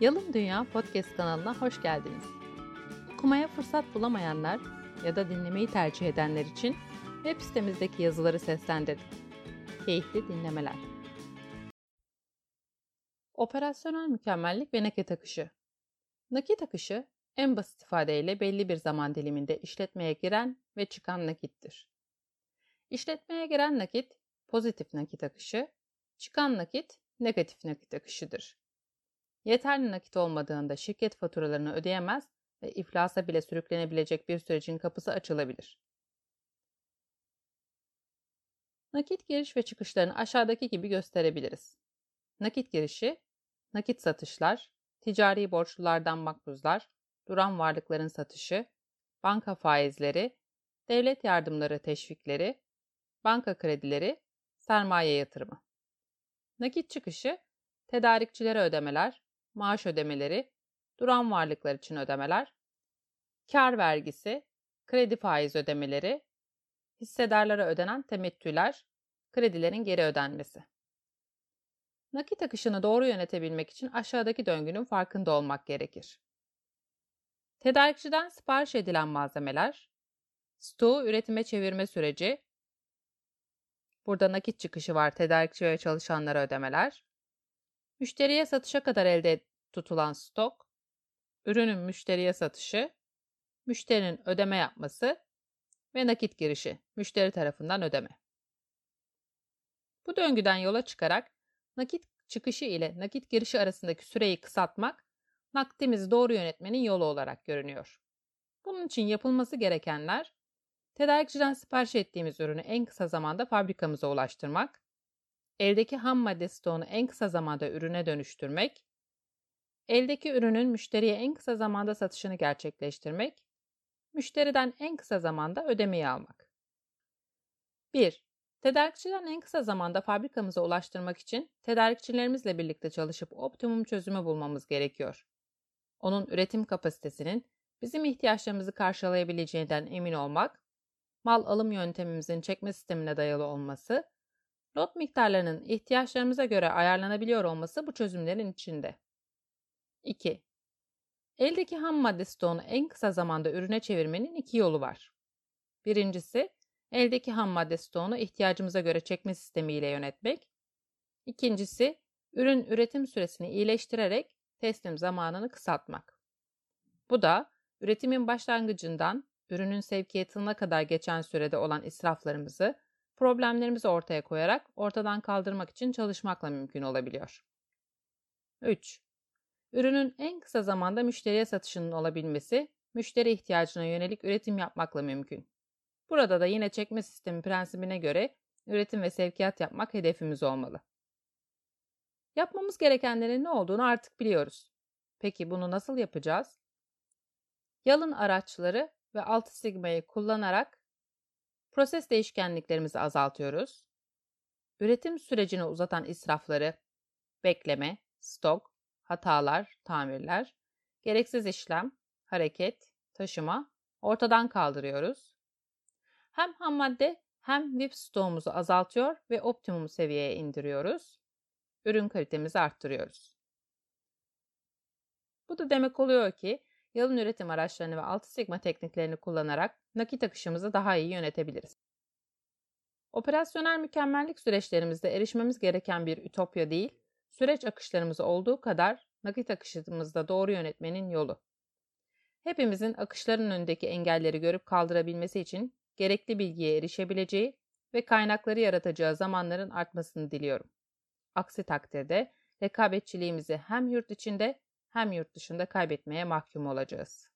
Yalın Dünya Podcast kanalına hoş geldiniz. Okumaya fırsat bulamayanlar ya da dinlemeyi tercih edenler için web sitemizdeki yazıları seslendirdik. Keyifli dinlemeler. Operasyonel mükemmellik ve nakit akışı. Nakit akışı en basit ifadeyle belli bir zaman diliminde işletmeye giren ve çıkan nakittir. İşletmeye giren nakit pozitif nakit akışı, çıkan nakit negatif nakit akışıdır. Yeterli nakit olmadığında şirket faturalarını ödeyemez ve iflasa bile sürüklenebilecek bir sürecin kapısı açılabilir. Nakit giriş ve çıkışlarını aşağıdaki gibi gösterebiliriz. Nakit girişi, nakit satışlar, ticari borçlulardan makbuzlar, duran varlıkların satışı, banka faizleri, devlet yardımları teşvikleri, banka kredileri, sermaye yatırımı. Nakit çıkışı, tedarikçilere ödemeler, maaş ödemeleri, duran varlıklar için ödemeler, kar vergisi, kredi faiz ödemeleri, hissedarlara ödenen temettüler, kredilerin geri ödenmesi. Nakit akışını doğru yönetebilmek için aşağıdaki döngünün farkında olmak gerekir. Tedarikçiden sipariş edilen malzemeler, stoğu üretime çevirme süreci, burada nakit çıkışı var tedarikçi ve çalışanlara ödemeler, Müşteriye satışa kadar elde tutulan stok, ürünün müşteriye satışı, müşterinin ödeme yapması ve nakit girişi, müşteri tarafından ödeme. Bu döngüden yola çıkarak nakit çıkışı ile nakit girişi arasındaki süreyi kısaltmak, nakdimizi doğru yönetmenin yolu olarak görünüyor. Bunun için yapılması gerekenler, tedarikçiden sipariş ettiğimiz ürünü en kısa zamanda fabrikamıza ulaştırmak, eldeki ham madde stoğunu en kısa zamanda ürüne dönüştürmek, eldeki ürünün müşteriye en kısa zamanda satışını gerçekleştirmek, müşteriden en kısa zamanda ödemeyi almak. 1. Tedarikçiden en kısa zamanda fabrikamıza ulaştırmak için tedarikçilerimizle birlikte çalışıp optimum çözümü bulmamız gerekiyor. Onun üretim kapasitesinin bizim ihtiyaçlarımızı karşılayabileceğinden emin olmak, mal alım yöntemimizin çekme sistemine dayalı olması Lot miktarlarının ihtiyaçlarımıza göre ayarlanabiliyor olması bu çözümlerin içinde. 2. Eldeki ham madde stoğunu en kısa zamanda ürüne çevirmenin iki yolu var. Birincisi, eldeki ham madde stoğunu ihtiyacımıza göre çekme sistemiyle yönetmek. İkincisi, ürün üretim süresini iyileştirerek teslim zamanını kısaltmak. Bu da üretimin başlangıcından ürünün sevkiyatına kadar geçen sürede olan israflarımızı problemlerimizi ortaya koyarak ortadan kaldırmak için çalışmakla mümkün olabiliyor. 3. Ürünün en kısa zamanda müşteriye satışının olabilmesi, müşteri ihtiyacına yönelik üretim yapmakla mümkün. Burada da yine çekme sistemi prensibine göre üretim ve sevkiyat yapmak hedefimiz olmalı. Yapmamız gerekenlerin ne olduğunu artık biliyoruz. Peki bunu nasıl yapacağız? Yalın araçları ve 6 sigmayı kullanarak Proses değişkenliklerimizi azaltıyoruz. Üretim sürecini uzatan israfları, bekleme, stok, hatalar, tamirler, gereksiz işlem, hareket, taşıma ortadan kaldırıyoruz. Hem ham madde hem VIP stoğumuzu azaltıyor ve optimum seviyeye indiriyoruz. Ürün kalitemizi arttırıyoruz. Bu da demek oluyor ki yalın üretim araçlarını ve 6 sigma tekniklerini kullanarak nakit akışımızı daha iyi yönetebiliriz. Operasyonel mükemmellik süreçlerimizde erişmemiz gereken bir ütopya değil, süreç akışlarımız olduğu kadar nakit akışımızda doğru yönetmenin yolu. Hepimizin akışların önündeki engelleri görüp kaldırabilmesi için gerekli bilgiye erişebileceği ve kaynakları yaratacağı zamanların artmasını diliyorum. Aksi takdirde rekabetçiliğimizi hem yurt içinde hem yurt dışında kaybetmeye mahkum olacağız.